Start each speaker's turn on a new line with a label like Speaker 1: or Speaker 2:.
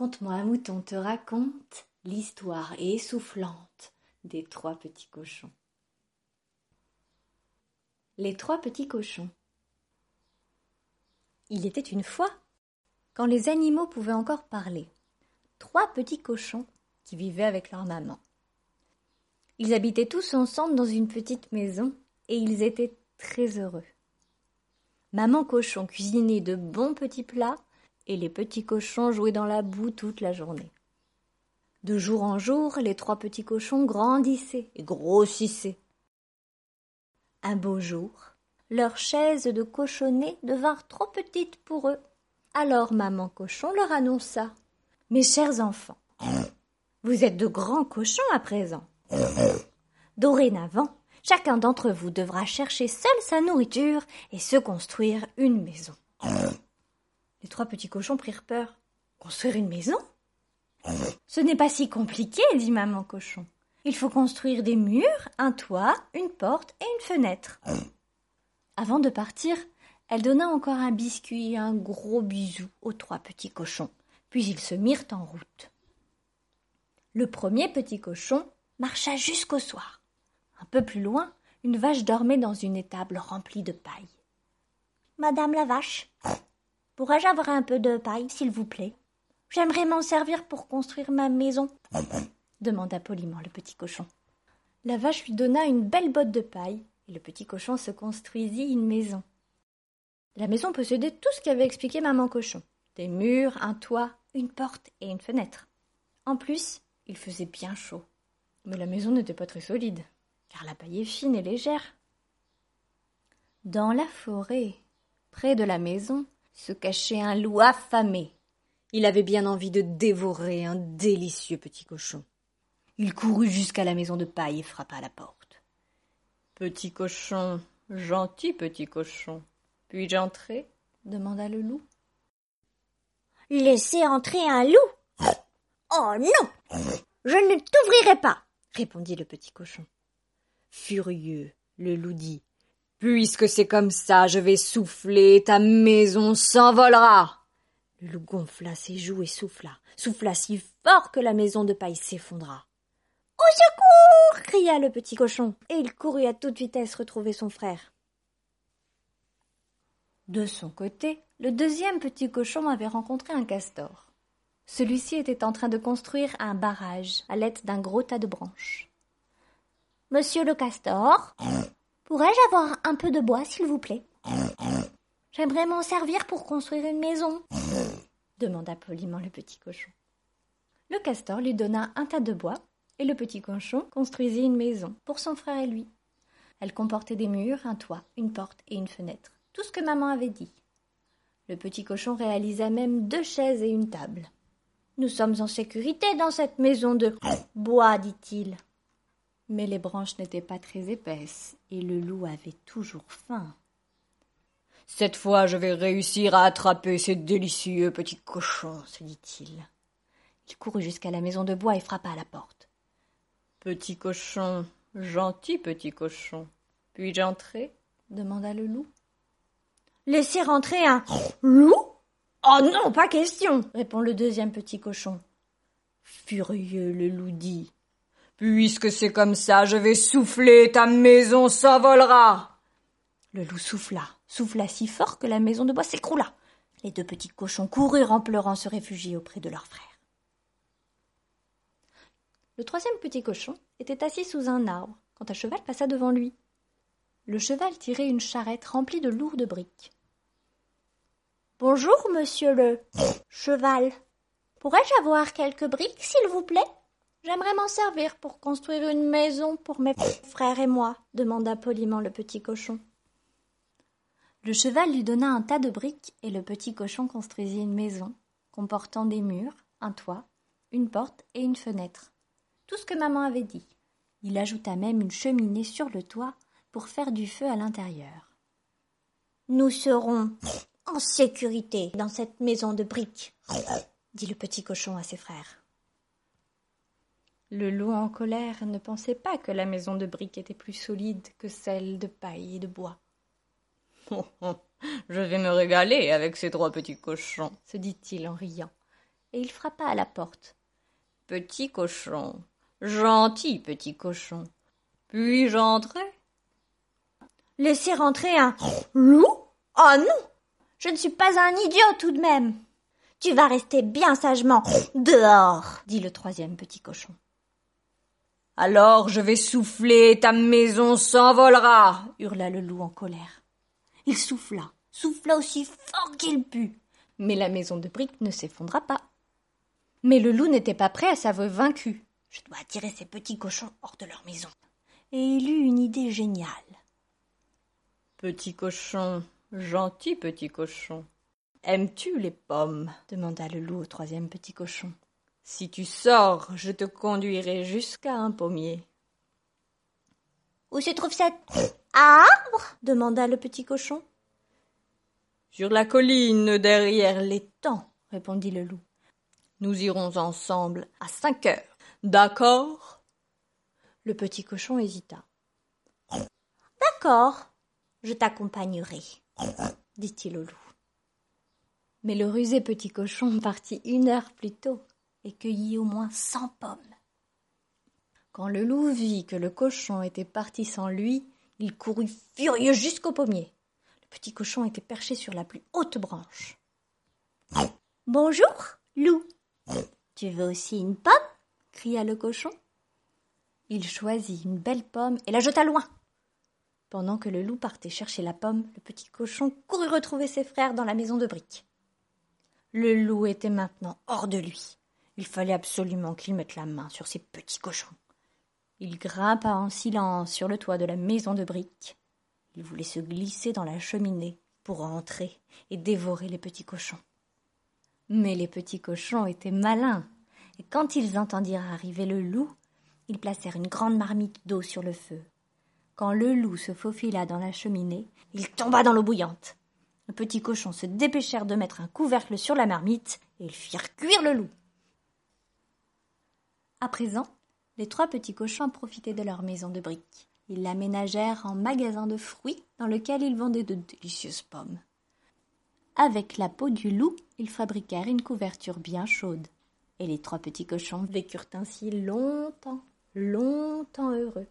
Speaker 1: Conte-moi un mouton te raconte l'histoire essoufflante des trois petits cochons. Les trois petits cochons. Il était une fois, quand les animaux pouvaient encore parler, trois petits cochons qui vivaient avec leur maman. Ils habitaient tous ensemble dans une petite maison et ils étaient très heureux. Maman cochon cuisinait de bons petits plats et les petits cochons jouaient dans la boue toute la journée. De jour en jour, les trois petits cochons grandissaient et grossissaient. Un beau jour, leurs chaises de cochonnet devinrent trop petites pour eux. Alors maman cochon leur annonça Mes chers enfants, vous êtes de grands cochons à présent. Dorénavant, chacun d'entre vous devra chercher seul sa nourriture et se construire une maison. Les trois petits cochons prirent peur. Construire une maison? Ce n'est pas si compliqué, dit maman cochon. Il faut construire des murs, un toit, une porte et une fenêtre. Avant de partir, elle donna encore un biscuit et un gros bisou aux trois petits cochons, puis ils se mirent en route. Le premier petit cochon marcha jusqu'au soir. Un peu plus loin, une vache dormait dans une étable remplie de paille. Madame la vache, Pourrais-je avoir un peu de paille, s'il vous plaît? J'aimerais m'en servir pour construire ma maison, demanda poliment le petit cochon. La vache lui donna une belle botte de paille, et le petit cochon se construisit une maison. La maison possédait tout ce qu'avait expliqué maman cochon des murs, un toit, une porte et une fenêtre. En plus, il faisait bien chaud. Mais la maison n'était pas très solide, car la paille est fine et légère. Dans la forêt, près de la maison, se cachait un loup affamé. Il avait bien envie de dévorer un délicieux petit cochon. Il courut jusqu'à la maison de paille et frappa à la porte. Petit cochon, gentil petit cochon, puis-je entrer? demanda le loup.
Speaker 2: Laissez entrer un loup Oh non Je ne t'ouvrirai pas répondit le petit cochon.
Speaker 1: Furieux, le loup dit Puisque c'est comme ça, je vais souffler, ta maison s'envolera. Le loup gonfla ses joues et souffla, souffla si fort que la maison de paille s'effondra.
Speaker 2: Au secours cria le petit cochon, et il courut à toute vitesse retrouver son frère.
Speaker 1: De son côté, le deuxième petit cochon avait rencontré un castor. Celui-ci était en train de construire un barrage à l'aide d'un gros tas de branches.
Speaker 2: Monsieur le castor, Pourrais-je avoir un peu de bois, s'il vous plaît? J'aimerais m'en servir pour construire une maison, demanda poliment le petit cochon.
Speaker 1: Le castor lui donna un tas de bois, et le petit cochon construisit une maison pour son frère et lui. Elle comportait des murs, un toit, une porte et une fenêtre, tout ce que maman avait dit. Le petit cochon réalisa même deux chaises et une table.
Speaker 2: Nous sommes en sécurité dans cette maison de bois, dit-il.
Speaker 1: Mais les branches n'étaient pas très épaisses, et le loup avait toujours faim. Cette fois je vais réussir à attraper ces délicieux petits cochons, se dit-il. Il courut jusqu'à la maison de bois et frappa à la porte. Petit cochon, gentil petit cochon, puis-je entrer? demanda le loup.
Speaker 2: Laissez rentrer un loup? Oh non, pas question répond le deuxième petit cochon.
Speaker 1: Furieux, le loup dit Puisque c'est comme ça, je vais souffler, ta maison s'envolera. Le loup souffla, souffla si fort que la maison de bois s'écroula. Les deux petits cochons coururent en pleurant se réfugier auprès de leur frère. Le troisième petit cochon était assis sous un arbre quand un cheval passa devant lui. Le cheval tirait une charrette remplie de lourdes briques.
Speaker 2: Bonjour, monsieur le cheval. Pourrais-je avoir quelques briques, s'il vous plaît? J'aimerais m'en servir pour construire une maison pour mes frères et moi, demanda poliment le petit cochon.
Speaker 1: Le cheval lui donna un tas de briques et le petit cochon construisit une maison, comportant des murs, un toit, une porte et une fenêtre. Tout ce que maman avait dit. Il ajouta même une cheminée sur le toit pour faire du feu à l'intérieur.
Speaker 2: Nous serons en sécurité dans cette maison de briques, dit le petit cochon à ses frères.
Speaker 1: Le loup en colère ne pensait pas que la maison de briques était plus solide que celle de paille et de bois. Oh, oh, je vais me régaler avec ces trois petits cochons, se dit-il en riant. et il frappa à la porte. Petit cochon, gentil petit cochon, puis-je entrer?
Speaker 2: Laissez rentrer un loup? Oh non Je ne suis pas un idiot tout de même Tu vas rester bien sagement dehors dit le troisième petit cochon.
Speaker 1: Alors je vais souffler, ta maison s'envolera hurla le loup en colère. Il souffla, souffla aussi fort qu'il put, mais la maison de briques ne s'effondra pas. Mais le loup n'était pas prêt à s'avouer vaincu. Je dois attirer ces petits cochons hors de leur maison. Et il eut une idée géniale. Petit cochon, gentil petit cochon, aimes-tu les pommes? demanda le loup au troisième petit cochon. Si tu sors, je te conduirai jusqu'à un pommier.
Speaker 2: Où se trouve cet arbre? demanda le petit cochon.
Speaker 1: Sur la colline derrière l'étang, répondit le loup. Nous irons ensemble à cinq heures. D'accord? Le petit cochon hésita.
Speaker 2: D'accord, je t'accompagnerai, dit-il au loup.
Speaker 1: Mais le rusé petit cochon partit une heure plus tôt et cueillit au moins cent pommes. Quand le loup vit que le cochon était parti sans lui, il courut furieux jusqu'au pommier. Le petit cochon était perché sur la plus haute branche.
Speaker 2: Bonjour, loup. Tu veux aussi une pomme? cria le cochon.
Speaker 1: Il choisit une belle pomme et la jeta loin. Pendant que le loup partait chercher la pomme, le petit cochon courut retrouver ses frères dans la maison de briques. Le loup était maintenant hors de lui. Il fallait absolument qu'il mette la main sur ces petits cochons. Il grimpa en silence sur le toit de la maison de briques. Il voulait se glisser dans la cheminée pour entrer et dévorer les petits cochons. Mais les petits cochons étaient malins, et quand ils entendirent arriver le loup, ils placèrent une grande marmite d'eau sur le feu. Quand le loup se faufila dans la cheminée, il tomba dans l'eau bouillante. Les petits cochons se dépêchèrent de mettre un couvercle sur la marmite et ils firent cuire le loup. À présent, les trois petits cochons profitaient de leur maison de briques. Ils l'aménagèrent en magasin de fruits dans lequel ils vendaient de délicieuses pommes. Avec la peau du loup, ils fabriquèrent une couverture bien chaude. Et les trois petits cochons vécurent ainsi longtemps, longtemps heureux.